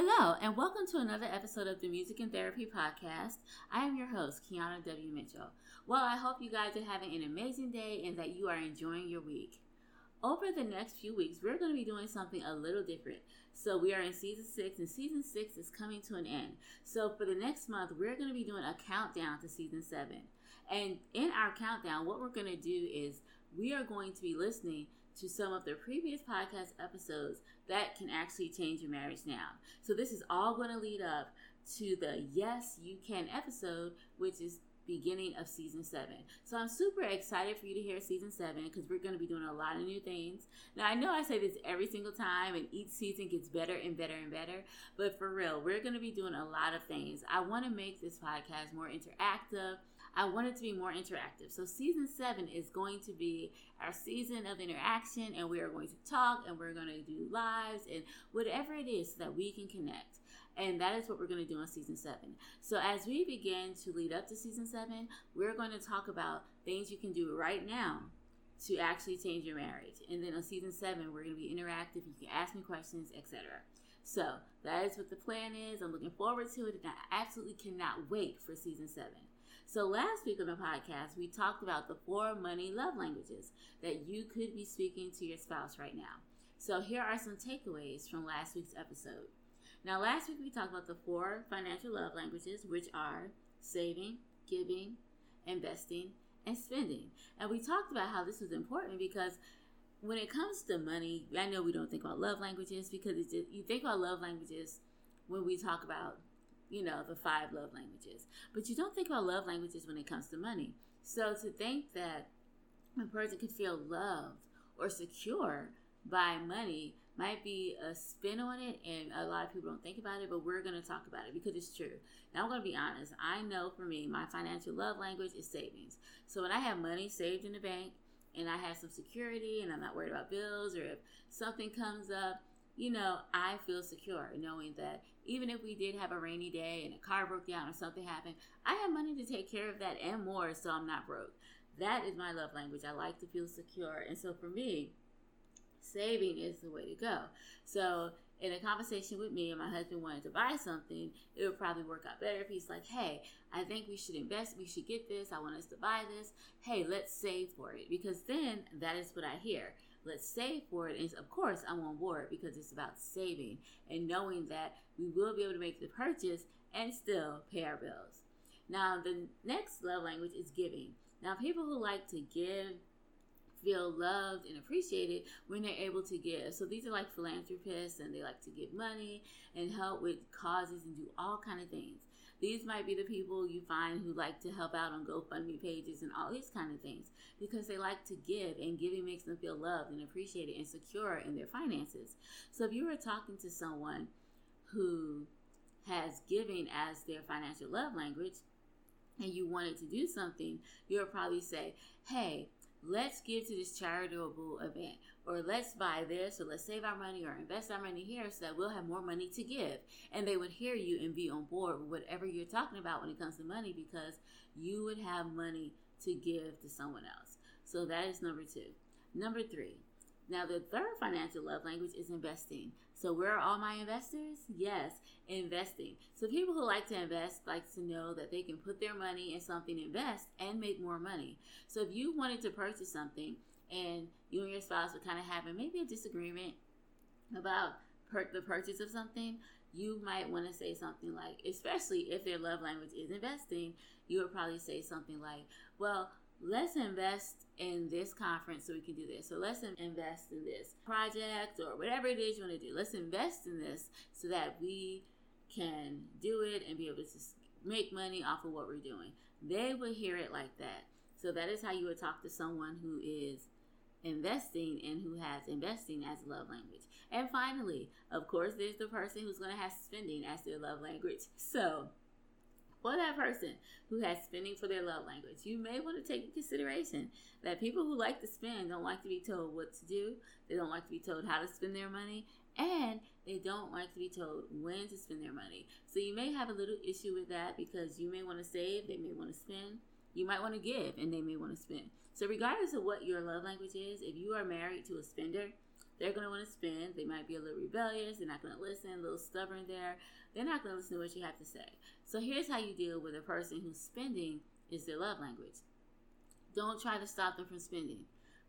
Hello, and welcome to another episode of the Music and Therapy Podcast. I am your host, Kiana W. Mitchell. Well, I hope you guys are having an amazing day and that you are enjoying your week. Over the next few weeks, we're going to be doing something a little different. So, we are in season six, and season six is coming to an end. So, for the next month, we're going to be doing a countdown to season seven. And in our countdown, what we're going to do is we are going to be listening to some of the previous podcast episodes that can actually change your marriage now. So this is all going to lead up to the Yes You Can episode, which is beginning of season seven. So I'm super excited for you to hear season seven because we're going to be doing a lot of new things. Now, I know I say this every single time, and each season gets better and better and better, but for real, we're going to be doing a lot of things. I want to make this podcast more interactive. I want it to be more interactive. So, season seven is going to be our season of interaction, and we are going to talk and we're going to do lives and whatever it is so that we can connect. And that is what we're going to do on season seven. So, as we begin to lead up to season seven, we're going to talk about things you can do right now to actually change your marriage. And then on season seven, we're going to be interactive. You can ask me questions, etc. So that is what the plan is. I'm looking forward to it, and I absolutely cannot wait for season seven. So, last week on the podcast, we talked about the four money love languages that you could be speaking to your spouse right now. So, here are some takeaways from last week's episode. Now, last week we talked about the four financial love languages, which are saving, giving, investing, and spending. And we talked about how this was important because when it comes to money, I know we don't think about love languages because just, you think about love languages when we talk about you know, the five love languages. But you don't think about love languages when it comes to money. So to think that a person could feel loved or secure by money might be a spin on it and a lot of people don't think about it but we're going to talk about it because it's true now i'm going to be honest i know for me my financial love language is savings so when i have money saved in the bank and i have some security and i'm not worried about bills or if something comes up you know, I feel secure knowing that even if we did have a rainy day and a car broke down or something happened, I have money to take care of that and more, so I'm not broke. That is my love language. I like to feel secure. And so for me, saving is the way to go. So in a conversation with me and my husband wanted to buy something, it would probably work out better if he's like, hey, I think we should invest, we should get this, I want us to buy this. Hey, let's save for it. Because then that is what I hear let's save for it. And of course, I'm on board because it's about saving and knowing that we will be able to make the purchase and still pay our bills. Now, the next love language is giving. Now, people who like to give feel loved and appreciated when they're able to give. So these are like philanthropists and they like to give money and help with causes and do all kind of things. These might be the people you find who like to help out on GoFundMe pages and all these kind of things because they like to give and giving makes them feel loved and appreciated and secure in their finances. So if you were talking to someone who has giving as their financial love language, and you wanted to do something, you would probably say, Hey, let's give to this charitable event or let's buy this or let's save our money or invest our money here so that we'll have more money to give and they would hear you and be on board with whatever you're talking about when it comes to money because you would have money to give to someone else so that is number two number three now, the third financial love language is investing. So, where are all my investors? Yes, investing. So, people who like to invest like to know that they can put their money in something, invest, and make more money. So, if you wanted to purchase something and you and your spouse were kind of having maybe a disagreement about per- the purchase of something, you might want to say something like, especially if their love language is investing, you would probably say something like, Well, let's invest in this conference so we can do this. So let's invest in this project or whatever it is you want to do. Let's invest in this so that we can do it and be able to make money off of what we're doing. They would hear it like that. So that is how you would talk to someone who is investing and who has investing as a love language. And finally, of course, there's the person who's going to have spending as their love language. So for that person who has spending for their love language, you may want to take in consideration that people who like to spend don't like to be told what to do. They don't like to be told how to spend their money, and they don't like to be told when to spend their money. So you may have a little issue with that because you may want to save, they may want to spend. You might want to give, and they may want to spend. So regardless of what your love language is, if you are married to a spender, they're going to want to spend. They might be a little rebellious. They're not going to listen, a little stubborn there. They're not going to listen to what you have to say. So here's how you deal with a person who's spending is their love language. Don't try to stop them from spending.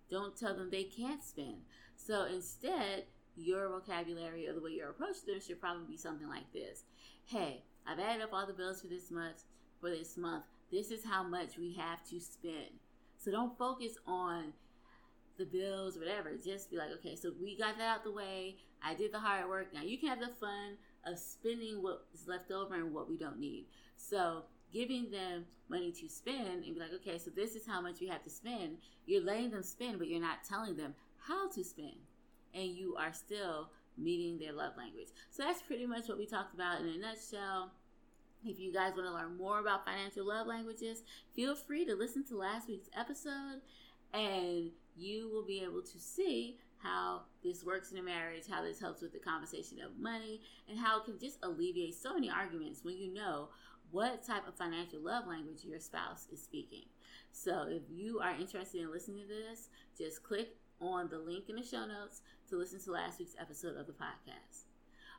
Don't tell them they can't spend. So instead, your vocabulary or the way you approach them should probably be something like this. Hey, I've added up all the bills for this month. For this month, this is how much we have to spend. So don't focus on the bills, or whatever. Just be like, okay, so we got that out the way. I did the hard work. Now you can have the fun of spending what is left over and what we don't need. So giving them money to spend and be like, okay, so this is how much you have to spend. You're letting them spend, but you're not telling them how to spend. And you are still meeting their love language. So that's pretty much what we talked about in a nutshell. If you guys want to learn more about financial love languages, feel free to listen to last week's episode and you will be able to see how this works in a marriage, how this helps with the conversation of money, and how it can just alleviate so many arguments when you know what type of financial love language your spouse is speaking. So if you are interested in listening to this, just click on the link in the show notes to listen to last week's episode of the podcast.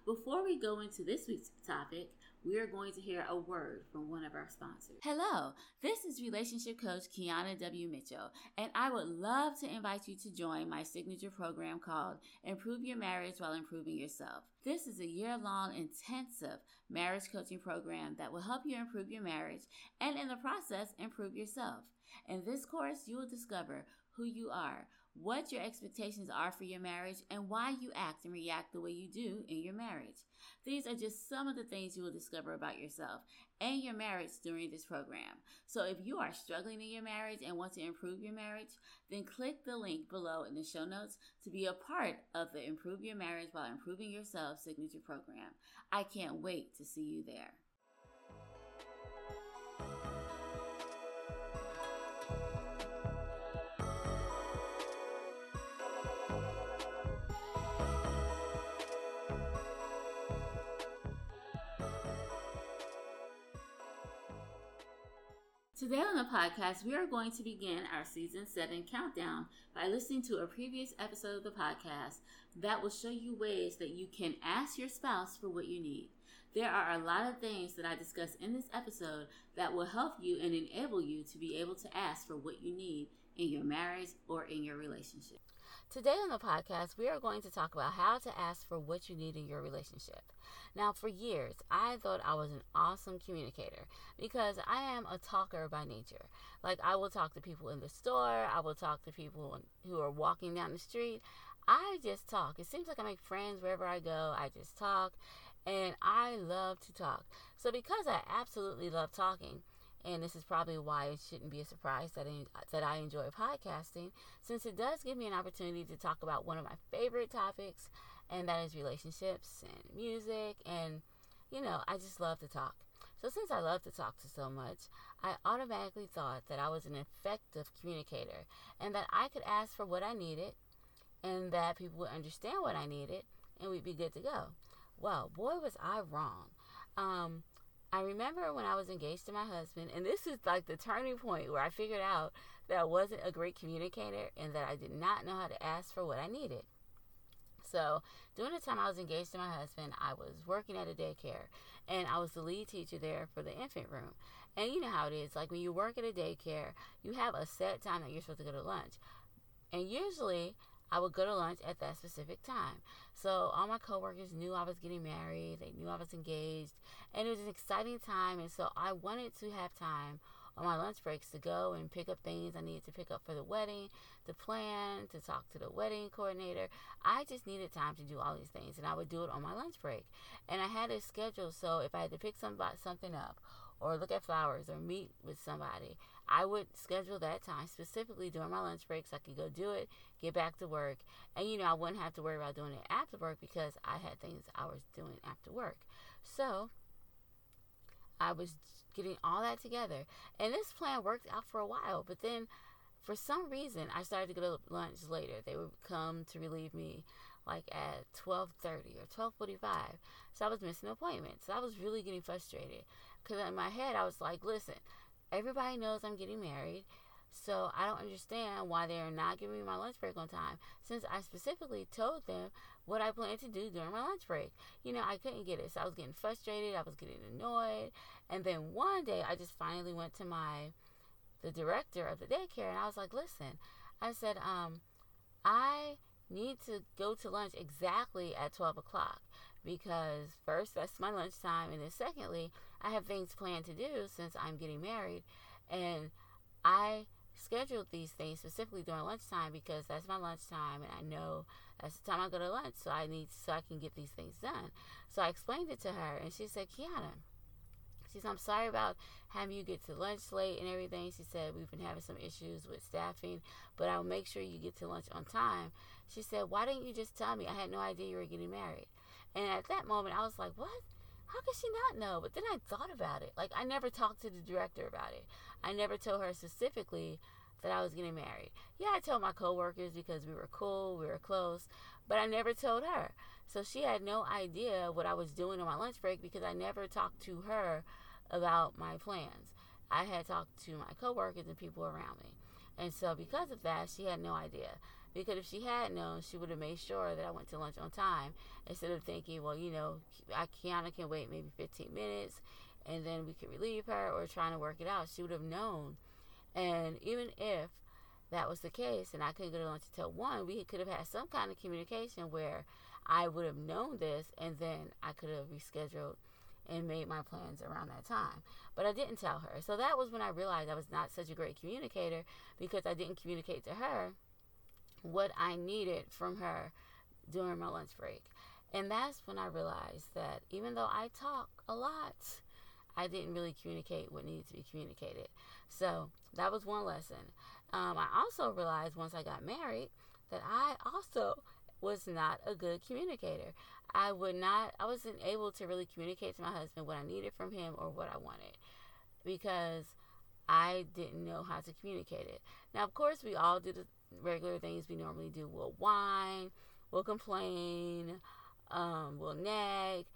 Before we go into this week's topic, we are going to hear a word from one of our sponsors. Hello, this is relationship coach Kiana W. Mitchell, and I would love to invite you to join my signature program called Improve Your Marriage While Improving Yourself. This is a year long intensive marriage coaching program that will help you improve your marriage and, in the process, improve yourself. In this course, you will discover who you are what your expectations are for your marriage, and why you act and react the way you do in your marriage. These are just some of the things you will discover about yourself and your marriage during this program. So if you are struggling in your marriage and want to improve your marriage, then click the link below in the show notes to be a part of the Improve Your Marriage While Improving Yourself signature program. I can't wait to see you there. Today on the podcast, we are going to begin our season seven countdown by listening to a previous episode of the podcast that will show you ways that you can ask your spouse for what you need. There are a lot of things that I discuss in this episode that will help you and enable you to be able to ask for what you need in your marriage or in your relationship. Today on the podcast, we are going to talk about how to ask for what you need in your relationship. Now, for years, I thought I was an awesome communicator because I am a talker by nature. Like, I will talk to people in the store, I will talk to people who are walking down the street. I just talk. It seems like I make friends wherever I go. I just talk, and I love to talk. So, because I absolutely love talking, and this is probably why it shouldn't be a surprise that I, that I enjoy podcasting, since it does give me an opportunity to talk about one of my favorite topics, and that is relationships and music, and you know, I just love to talk. So, since I love to talk to so much, I automatically thought that I was an effective communicator and that I could ask for what I needed and that people would understand what I needed and we'd be good to go. Well, boy, was I wrong. Um, I remember when I was engaged to my husband, and this is like the turning point where I figured out that I wasn't a great communicator and that I did not know how to ask for what I needed. So, during the time I was engaged to my husband, I was working at a daycare and I was the lead teacher there for the infant room. And you know how it is like when you work at a daycare, you have a set time that you're supposed to go to lunch. And usually, I would go to lunch at that specific time. So all my coworkers knew I was getting married, they knew I was engaged, and it was an exciting time. And so I wanted to have time on my lunch breaks to go and pick up things I needed to pick up for the wedding, to plan, to talk to the wedding coordinator. I just needed time to do all these things, and I would do it on my lunch break. And I had a schedule, so if I had to pick somebody, something up, or look at flowers, or meet with somebody, I would schedule that time specifically during my lunch breaks. I could go do it, get back to work, and you know, I wouldn't have to worry about doing it after work because I had things I was doing after work. So I was getting all that together, and this plan worked out for a while, but then for some reason I started to go to lunch later. They would come to relieve me like at 12:30 or 12:45. So I was missing appointments. So I was really getting frustrated cuz in my head I was like, "Listen, everybody knows I'm getting married. So I don't understand why they're not giving me my lunch break on time since I specifically told them what I planned to do during my lunch break. You know, I couldn't get it. So I was getting frustrated, I was getting annoyed. And then one day I just finally went to my the director of the daycare and I was like, "Listen, I said, um, I need to go to lunch exactly at 12 o'clock because first that's my lunchtime and then secondly i have things planned to do since i'm getting married and i scheduled these things specifically during lunchtime because that's my lunchtime and i know that's the time i go to lunch so i need so i can get these things done so i explained it to her and she said kiana she said, I'm sorry about having you get to lunch late and everything. She said, We've been having some issues with staffing, but I'll make sure you get to lunch on time. She said, Why didn't you just tell me? I had no idea you were getting married. And at that moment, I was like, What? How could she not know? But then I thought about it. Like, I never talked to the director about it. I never told her specifically that I was getting married. Yeah, I told my coworkers because we were cool, we were close, but I never told her. So she had no idea what I was doing on my lunch break because I never talked to her about my plans. I had talked to my coworkers and people around me. And so because of that, she had no idea. Because if she had known, she would have made sure that I went to lunch on time instead of thinking, well, you know, Kiana can wait maybe 15 minutes and then we could relieve her or trying to work it out. She would have known. And even if that was the case and I couldn't go to lunch until 1, we could have had some kind of communication where I would have known this and then I could have rescheduled and made my plans around that time. But I didn't tell her. So that was when I realized I was not such a great communicator because I didn't communicate to her what I needed from her during my lunch break. And that's when I realized that even though I talk a lot, I didn't really communicate what needed to be communicated. So that was one lesson. Um, I also realized once I got married that I also was not a good communicator. I would not, I wasn't able to really communicate to my husband what I needed from him or what I wanted because I didn't know how to communicate it. Now, of course, we all do regular things we normally do. We'll whine, we'll complain, um, we'll nag.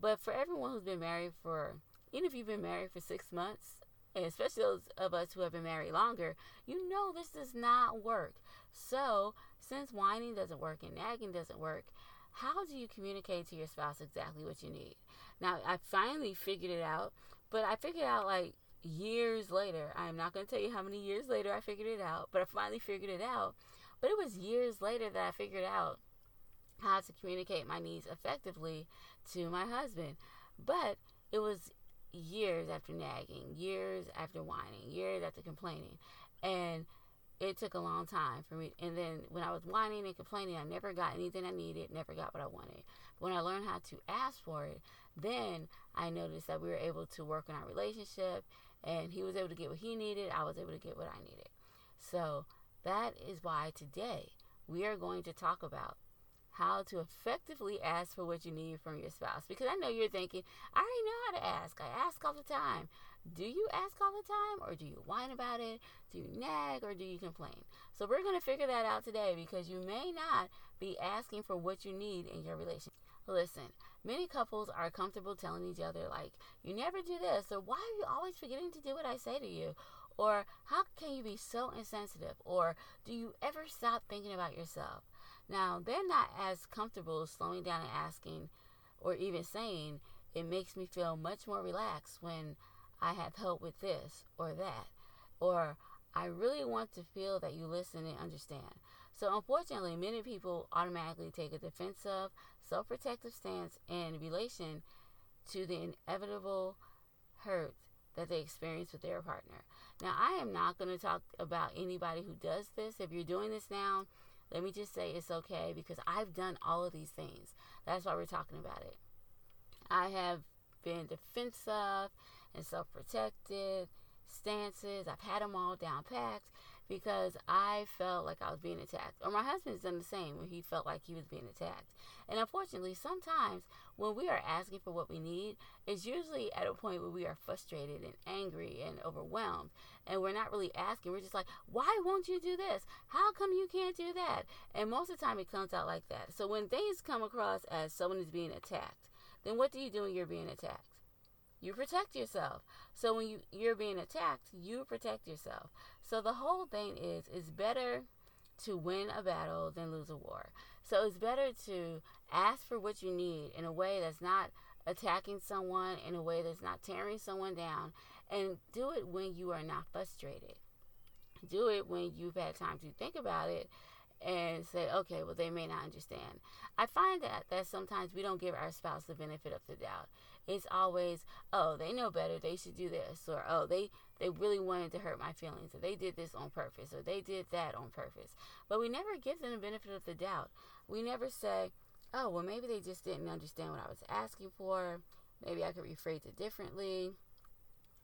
But for everyone who's been married for, even if you've been married for six months, and especially those of us who have been married longer, you know this does not work. So, since whining doesn't work and nagging doesn't work, how do you communicate to your spouse exactly what you need? Now, I finally figured it out, but I figured out like years later. I am not going to tell you how many years later I figured it out, but I finally figured it out. But it was years later that I figured out how to communicate my needs effectively to my husband. But it was years after nagging, years after whining, years after complaining. And it took a long time for me. And then when I was whining and complaining, I never got anything I needed, never got what I wanted. But when I learned how to ask for it, then I noticed that we were able to work on our relationship and he was able to get what he needed. I was able to get what I needed. So that is why today we are going to talk about how to effectively ask for what you need from your spouse. Because I know you're thinking, I already know how to ask. I ask all the time. Do you ask all the time or do you whine about it? Do you nag or do you complain? So we're going to figure that out today because you may not be asking for what you need in your relationship. Listen, many couples are comfortable telling each other, like, you never do this, or why are you always forgetting to do what I say to you? Or how can you be so insensitive? Or do you ever stop thinking about yourself? Now, they're not as comfortable slowing down and asking or even saying, it makes me feel much more relaxed when I have help with this or that. Or I really want to feel that you listen and understand. So, unfortunately, many people automatically take a defensive, self protective stance in relation to the inevitable hurt that they experience with their partner. Now, I am not going to talk about anybody who does this. If you're doing this now, let me just say it's okay because I've done all of these things. That's why we're talking about it. I have been defensive and self protective stances. I've had them all down packed because I felt like I was being attacked. Or my husband's done the same when he felt like he was being attacked. And unfortunately, sometimes when we are asking for what we need, it's usually at a point where we are frustrated and angry and overwhelmed. And we're not really asking. We're just like, why won't you do this? How come you can't do that? And most of the time, it comes out like that. So when things come across as someone is being attacked, then what do you do when you're being attacked? You protect yourself. So when you, you're being attacked, you protect yourself. So the whole thing is it's better to win a battle than lose a war. So it's better to ask for what you need in a way that's not attacking someone, in a way that's not tearing someone down, and do it when you are not frustrated. Do it when you've had time to think about it and say, okay, well, they may not understand. I find that that sometimes we don't give our spouse the benefit of the doubt. It's always, oh, they know better, they should do this, or oh, they they really wanted to hurt my feelings, or they did this on purpose, or they did that on purpose. But we never give them the benefit of the doubt. We never say, oh, well, maybe they just didn't understand what I was asking for. Maybe I could rephrase it differently.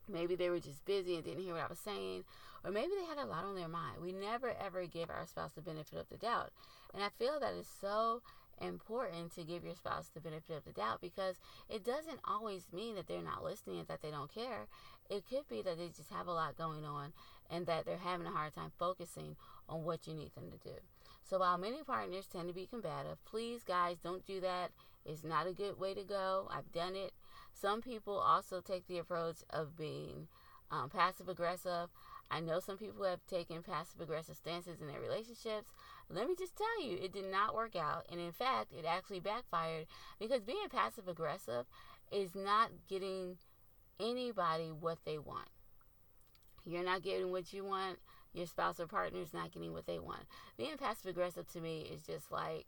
Maybe they were just busy and didn't hear what I was saying. Or maybe they had a lot on their mind. We never ever give our spouse the benefit of the doubt. And I feel that is so important to give your spouse the benefit of the doubt because it doesn't always mean that they're not listening and that they don't care. It could be that they just have a lot going on and that they're having a hard time focusing on what you need them to do. So while many partners tend to be combative, please guys don't do that. It's not a good way to go. I've done it. Some people also take the approach of being um, passive aggressive. I know some people have taken passive aggressive stances in their relationships. Let me just tell you, it did not work out. And in fact, it actually backfired because being passive aggressive is not getting anybody what they want. You're not getting what you want. Your spouse or partner is not getting what they want. Being passive aggressive to me is just like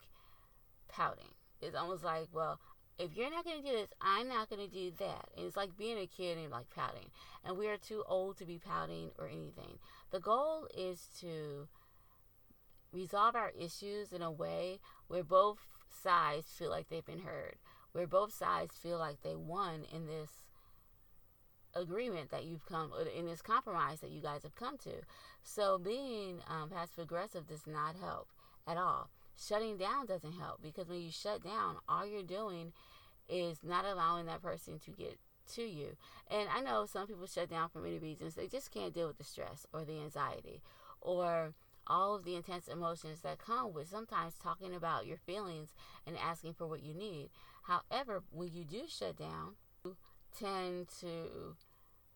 pouting. It's almost like, well, if you're not going to do this, I'm not going to do that. And it's like being a kid and like pouting. And we are too old to be pouting or anything. The goal is to resolve our issues in a way where both sides feel like they've been heard, where both sides feel like they won in this agreement that you've come in this compromise that you guys have come to. So being um, passive aggressive does not help at all. Shutting down doesn't help because when you shut down, all you're doing is not allowing that person to get to you. And I know some people shut down for many reasons. They just can't deal with the stress or the anxiety or all of the intense emotions that come with sometimes talking about your feelings and asking for what you need. However, when you do shut down, you tend to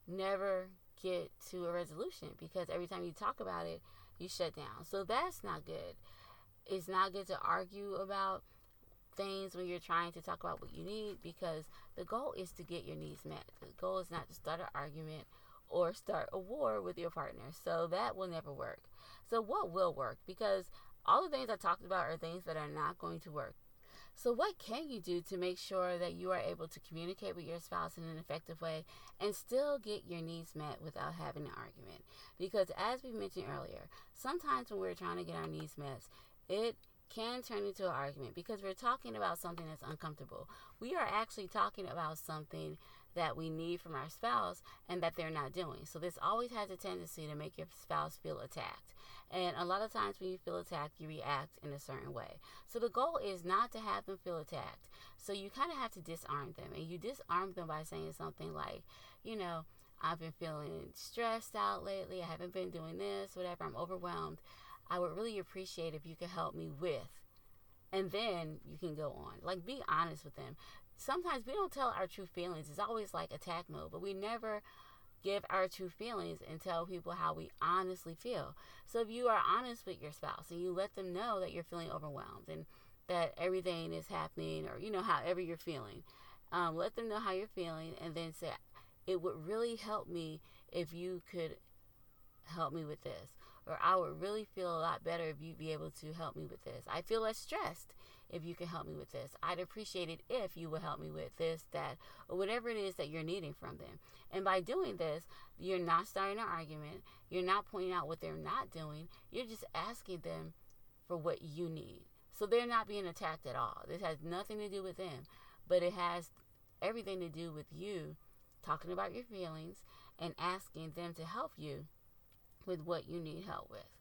never get to a resolution because every time you talk about it, you shut down. So that's not good. It's not good to argue about things when you're trying to talk about what you need because the goal is to get your needs met. The goal is not to start an argument or start a war with your partner. So that will never work. So what will work? Because all the things I talked about are things that are not going to work. So, what can you do to make sure that you are able to communicate with your spouse in an effective way and still get your needs met without having an argument? Because, as we mentioned earlier, sometimes when we're trying to get our needs met, it can turn into an argument because we're talking about something that's uncomfortable. We are actually talking about something that we need from our spouse and that they're not doing. So this always has a tendency to make your spouse feel attacked. And a lot of times when you feel attacked, you react in a certain way. So the goal is not to have them feel attacked. So you kind of have to disarm them. And you disarm them by saying something like, you know, I've been feeling stressed out lately. I haven't been doing this, whatever. I'm overwhelmed. I would really appreciate if you could help me with. And then you can go on. Like, be honest with them. Sometimes we don't tell our true feelings. It's always like attack mode, but we never give our true feelings and tell people how we honestly feel. So if you are honest with your spouse and you let them know that you're feeling overwhelmed and that everything is happening or, you know, however you're feeling, um, let them know how you're feeling and then say, it would really help me if you could help me with this or I would really feel a lot better if you'd be able to help me with this. I feel less stressed if you can help me with this. I'd appreciate it if you would help me with this, that, or whatever it is that you're needing from them. And by doing this, you're not starting an argument. You're not pointing out what they're not doing. You're just asking them for what you need. So they're not being attacked at all. This has nothing to do with them, but it has everything to do with you talking about your feelings and asking them to help you with what you need help with.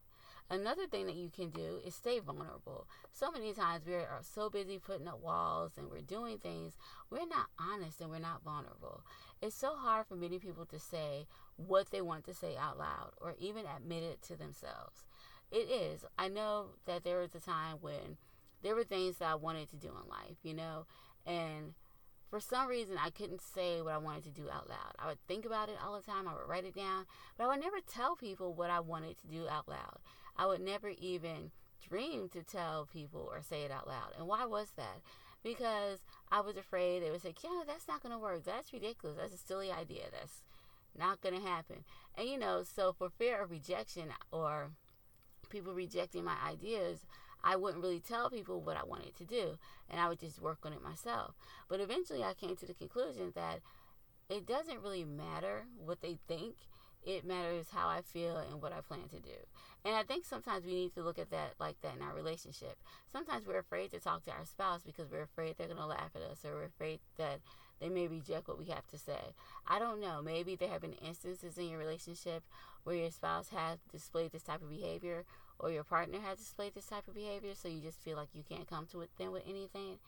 Another thing that you can do is stay vulnerable. So many times we are so busy putting up walls and we're doing things, we're not honest and we're not vulnerable. It's so hard for many people to say what they want to say out loud or even admit it to themselves. It is. I know that there was a time when there were things that I wanted to do in life, you know, and for some reason I couldn't say what I wanted to do out loud. I would think about it all the time, I would write it down, but I would never tell people what I wanted to do out loud. I would never even dream to tell people or say it out loud. And why was that? Because I was afraid they would say, Yeah, that's not going to work. That's ridiculous. That's a silly idea. That's not going to happen. And, you know, so for fear of rejection or people rejecting my ideas, I wouldn't really tell people what I wanted to do, and I would just work on it myself. But eventually, I came to the conclusion that it doesn't really matter what they think. It matters how I feel and what I plan to do. And I think sometimes we need to look at that like that in our relationship. Sometimes we're afraid to talk to our spouse because we're afraid they're going to laugh at us or we're afraid that they may reject what we have to say. I don't know. Maybe there have been instances in your relationship where your spouse has displayed this type of behavior or your partner has displayed this type of behavior, so you just feel like you can't come to them with anything.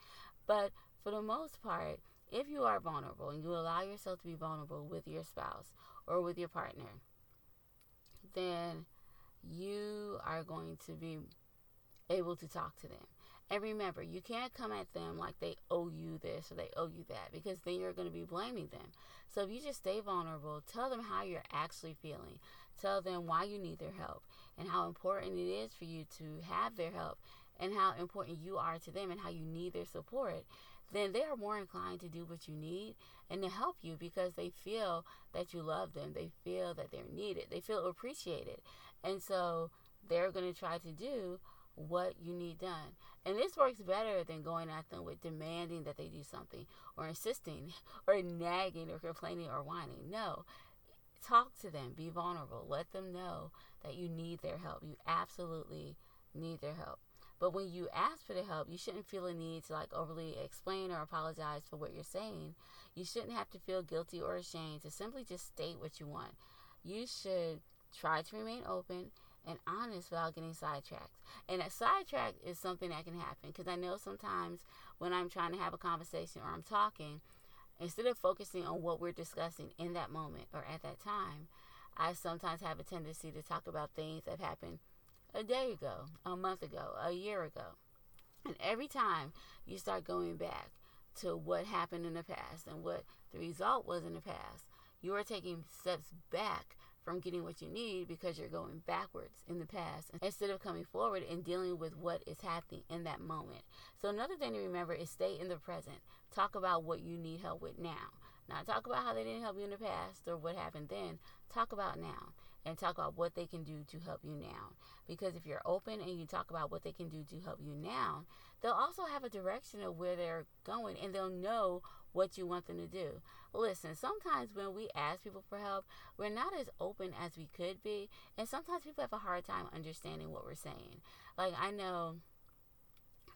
But for the most part, if you are vulnerable and you allow yourself to be vulnerable with your spouse or with your partner, then you are going to be able to talk to them. And remember, you can't come at them like they owe you this or they owe you that because then you're going to be blaming them. So if you just stay vulnerable, tell them how you're actually feeling. Tell them why you need their help and how important it is for you to have their help and how important you are to them and how you need their support. Then they are more inclined to do what you need and to help you because they feel that you love them. They feel that they're needed. They feel appreciated. And so they're going to try to do what you need done. And this works better than going at them with demanding that they do something or insisting or nagging or complaining or whining. No. Talk to them, be vulnerable, let them know that you need their help. You absolutely need their help. But when you ask for the help, you shouldn't feel a need to like overly explain or apologize for what you're saying. You shouldn't have to feel guilty or ashamed to simply just state what you want. You should try to remain open and honest without getting sidetracked. And a sidetrack is something that can happen because I know sometimes when I'm trying to have a conversation or I'm talking, instead of focusing on what we're discussing in that moment or at that time, I sometimes have a tendency to talk about things that happened a day ago, a month ago, a year ago. And every time you start going back to what happened in the past and what the result was in the past, you are taking steps back from getting what you need because you're going backwards in the past instead of coming forward and dealing with what is happening in that moment. So, another thing to remember is stay in the present. Talk about what you need help with now. Not talk about how they didn't help you in the past or what happened then. Talk about now and talk about what they can do to help you now. Because if you're open and you talk about what they can do to help you now, they'll also have a direction of where they're going and they'll know what you want them to do. Listen, sometimes when we ask people for help, we're not as open as we could be, and sometimes people have a hard time understanding what we're saying. Like, I know,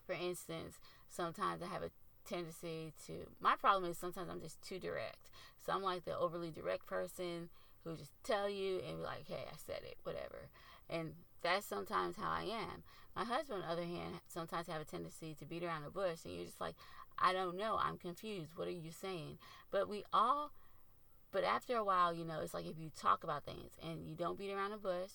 for instance, sometimes I have a tendency to, my problem is sometimes I'm just too direct. So I'm like the overly direct person who just tell you and be like, hey, I said it, whatever. And that's sometimes how I am. My husband, on the other hand, sometimes have a tendency to beat around the bush, and you're just like, I don't know. I'm confused. What are you saying? But we all, but after a while, you know, it's like if you talk about things and you don't beat around the bush,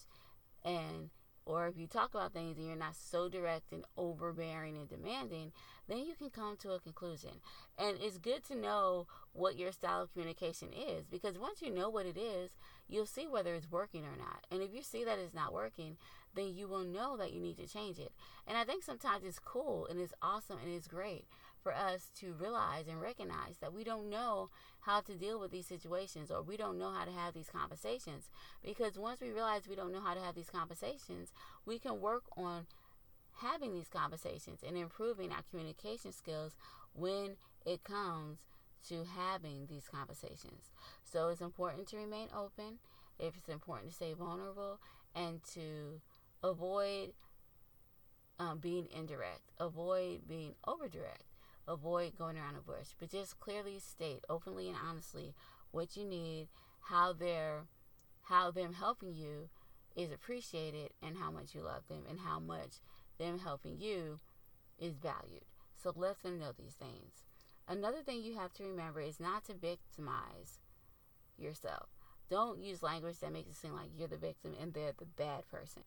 and or if you talk about things and you're not so direct and overbearing and demanding, then you can come to a conclusion. And it's good to know what your style of communication is because once you know what it is, you'll see whether it's working or not. And if you see that it's not working, then you will know that you need to change it. And I think sometimes it's cool and it's awesome and it's great for us to realize and recognize that we don't know how to deal with these situations or we don't know how to have these conversations. Because once we realize we don't know how to have these conversations, we can work on having these conversations and improving our communication skills when it comes to having these conversations. So it's important to remain open, it's important to stay vulnerable, and to avoid um, being indirect, avoid being over direct avoid going around the bush, but just clearly state openly and honestly what you need, how they're how them helping you is appreciated and how much you love them and how much them helping you is valued. So let them know these things. Another thing you have to remember is not to victimize yourself. Don't use language that makes it seem like you're the victim and they're the bad person.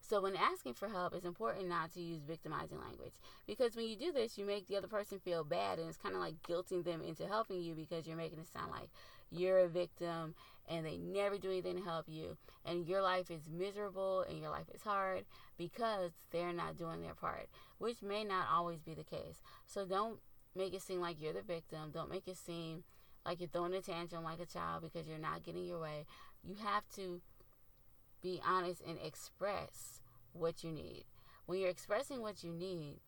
So when asking for help, it's important not to use victimizing language because when you do this, you make the other person feel bad and it's kind of like guilting them into helping you because you're making it sound like you're a victim and they never do anything to help you and your life is miserable and your life is hard because they're not doing their part, which may not always be the case. So don't make it seem like you're the victim. Don't make it seem like you're throwing a tantrum like a child because you're not getting your way. You have to be honest and express what you need. When you're expressing what you need,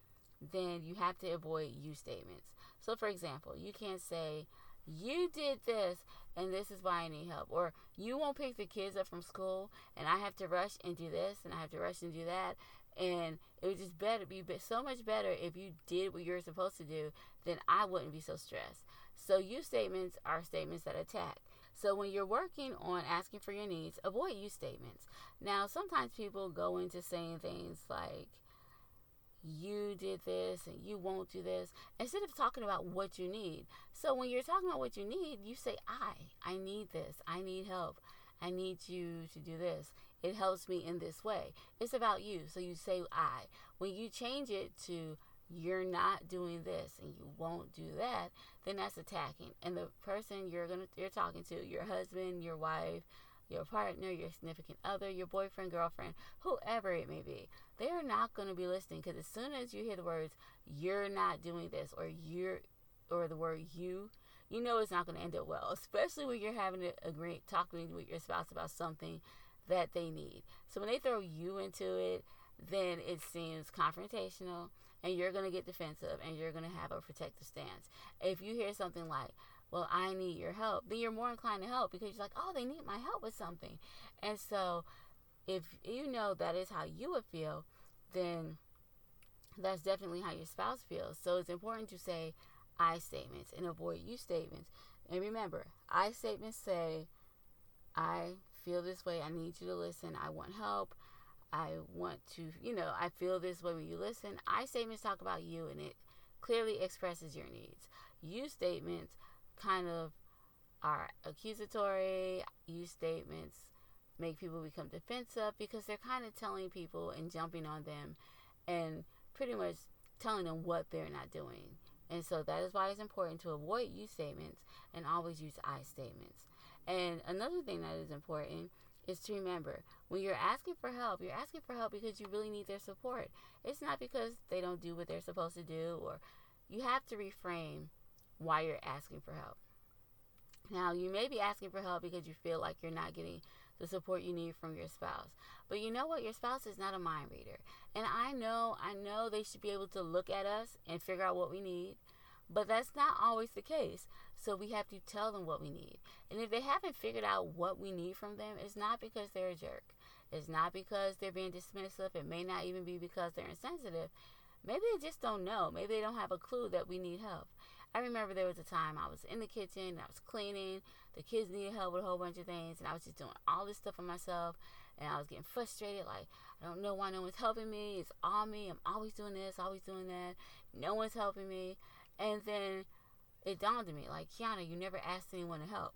then you have to avoid you statements. So, for example, you can't say, You did this and this is why I need help. Or you won't pick the kids up from school and I have to rush and do this and I have to rush and do that. And it would just better be so much better if you did what you're supposed to do, then I wouldn't be so stressed. So, you statements are statements that attack. So when you're working on asking for your needs, avoid you statements. Now, sometimes people go into saying things like, you did this and you won't do this instead of talking about what you need. So when you're talking about what you need, you say, I, I need this. I need help. I need you to do this. It helps me in this way. It's about you. So you say, I. When you change it to, you're not doing this and you won't do that, then that's attacking. And the person you're gonna you're talking to, your husband, your wife, your partner, your significant other, your boyfriend, girlfriend, whoever it may be, they are not going to be listening because as soon as you hear the words "you're not doing this" or "you're" or the word "you," you know it's not going to end up well. Especially when you're having a great talking with your spouse about something that they need. So when they throw you into it, then it seems confrontational and you're going to get defensive and you're going to have a protective stance. If you hear something like, well, I need your help, then you're more inclined to help because you're like, oh, they need my help with something. And so if you know that is how you would feel, then that's definitely how your spouse feels. So it's important to say I statements and avoid you statements. And remember, I statements say, I feel this way. I need you to listen. I want help. I want to, you know, I feel this way when you listen. I statements talk about you and it clearly expresses your needs. You statements kind of are accusatory. You statements make people become defensive because they're kind of telling people and jumping on them and pretty much telling them what they're not doing. And so that is why it's important to avoid you statements and always use I statements. And another thing that is important is to remember when you're asking for help, you're asking for help because you really need their support. It's not because they don't do what they're supposed to do, or you have to reframe why you're asking for help. Now, you may be asking for help because you feel like you're not getting the support you need from your spouse. But you know what? Your spouse is not a mind reader. And I know, I know they should be able to look at us and figure out what we need. But that's not always the case. So we have to tell them what we need. And if they haven't figured out what we need from them, it's not because they're a jerk. It's not because they're being dismissive. It may not even be because they're insensitive. Maybe they just don't know. Maybe they don't have a clue that we need help. I remember there was a time I was in the kitchen, I was cleaning, the kids needed help with a whole bunch of things, and I was just doing all this stuff for myself, and I was getting frustrated. Like, I don't know why no one's helping me. It's all me. I'm always doing this, always doing that. No one's helping me. And then it dawned on me, like, Kiana, you never asked anyone to help.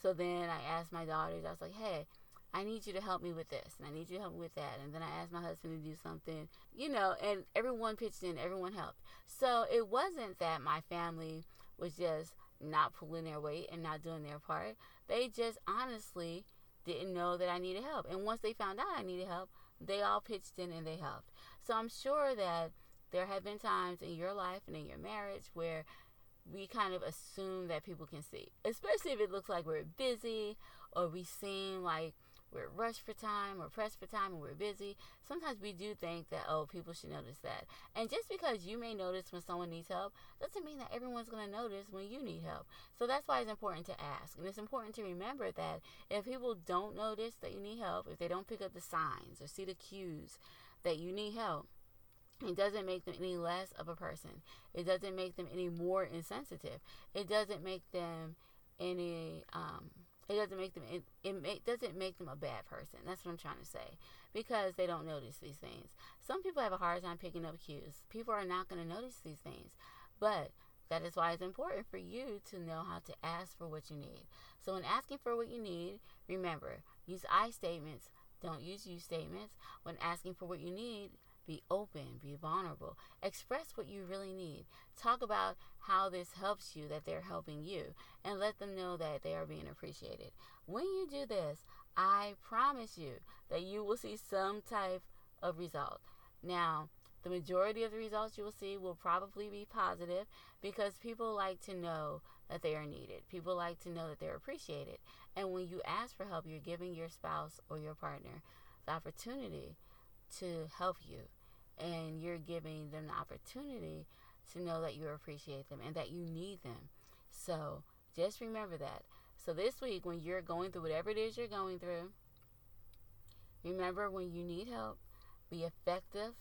So then I asked my daughters, I was like, hey, I need you to help me with this, and I need you to help me with that. And then I asked my husband to do something, you know, and everyone pitched in, everyone helped. So it wasn't that my family was just not pulling their weight and not doing their part. They just honestly didn't know that I needed help. And once they found out I needed help, they all pitched in and they helped. So I'm sure that there have been times in your life and in your marriage where we kind of assume that people can see, especially if it looks like we're busy or we seem like we're rushed for time we're pressed for time and we're busy. Sometimes we do think that, oh, people should notice that. And just because you may notice when someone needs help doesn't mean that everyone's going to notice when you need help. So that's why it's important to ask. And it's important to remember that if people don't notice that you need help, if they don't pick up the signs or see the cues that you need help, it doesn't make them any less of a person. It doesn't make them any more insensitive. It doesn't make them any um, it doesn't make them it, it doesn't make them a bad person. That's what I'm trying to say because they don't notice these things. Some people have a hard time picking up cues. People are not going to notice these things, but that is why it's important for you to know how to ask for what you need. So, when asking for what you need, remember use I statements Don't use you statements. When asking for what you need, be open, be vulnerable. Express what you really need. Talk about how this helps you, that they're helping you, and let them know that they are being appreciated. When you do this, I promise you that you will see some type of result. Now, the majority of the results you will see will probably be positive because people like to know that they are needed. People like to know that they're appreciated. And when you ask for help, you're giving your spouse or your partner the opportunity to help you. And you're giving them the opportunity to know that you appreciate them and that you need them. So just remember that. So this week, when you're going through whatever it is you're going through, remember when you need help, be effective,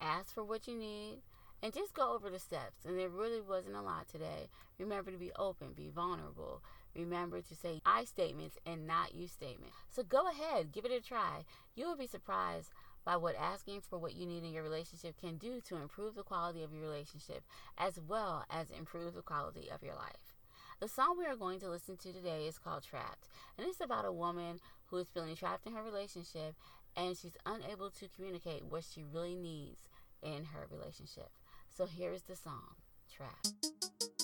ask for what you need, and just go over the steps. And there really wasn't a lot today. Remember to be open, be vulnerable. Remember to say I statements and not you statements. So go ahead, give it a try. You will be surprised by what asking for what you need in your relationship can do to improve the quality of your relationship as well as improve the quality of your life. The song we are going to listen to today is called Trapped, and it's about a woman who is feeling trapped in her relationship and she's unable to communicate what she really needs in her relationship. So here's the song, Trapped.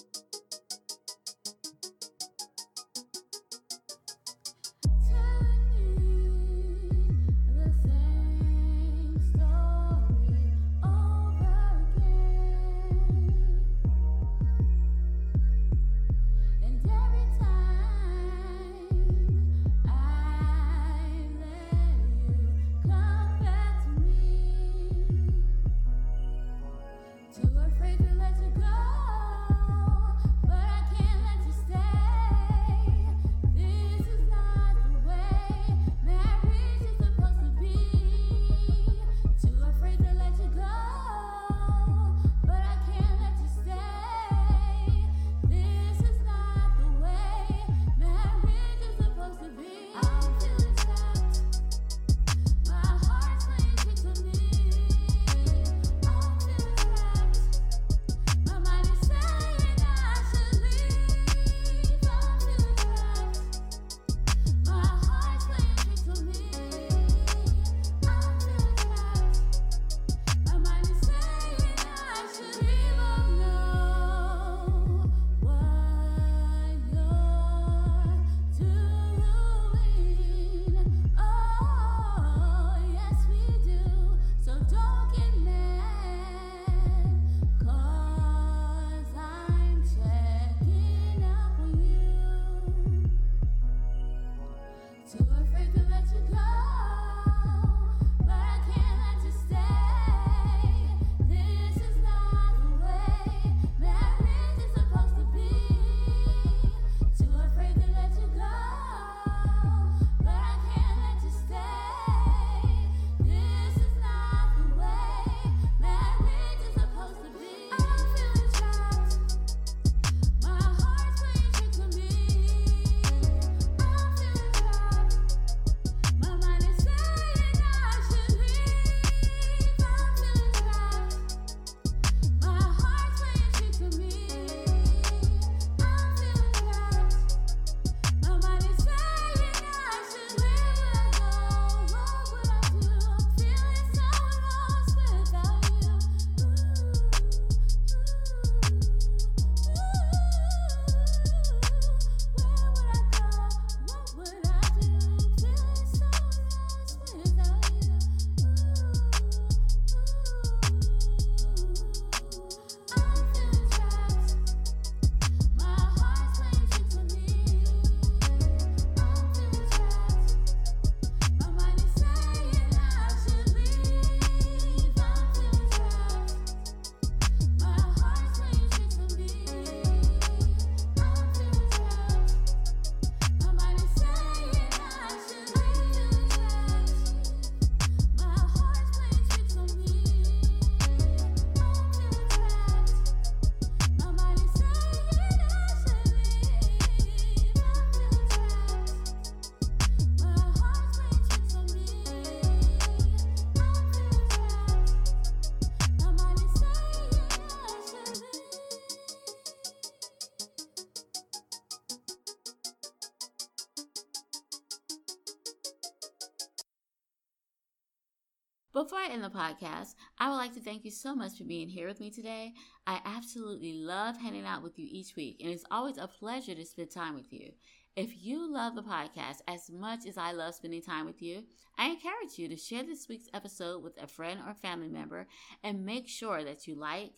Before I end the podcast, I would like to thank you so much for being here with me today. I absolutely love hanging out with you each week, and it's always a pleasure to spend time with you. If you love the podcast as much as I love spending time with you, I encourage you to share this week's episode with a friend or family member and make sure that you like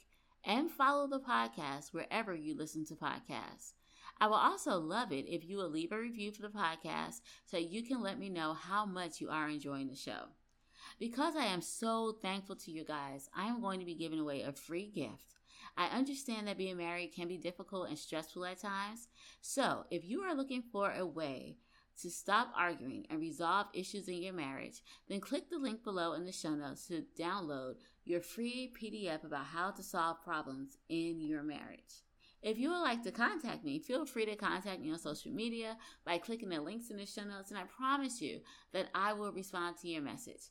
and follow the podcast wherever you listen to podcasts. I will also love it if you will leave a review for the podcast so you can let me know how much you are enjoying the show. Because I am so thankful to you guys, I am going to be giving away a free gift. I understand that being married can be difficult and stressful at times. So, if you are looking for a way to stop arguing and resolve issues in your marriage, then click the link below in the show notes to download your free PDF about how to solve problems in your marriage. If you would like to contact me, feel free to contact me on social media by clicking the links in the show notes, and I promise you that I will respond to your message.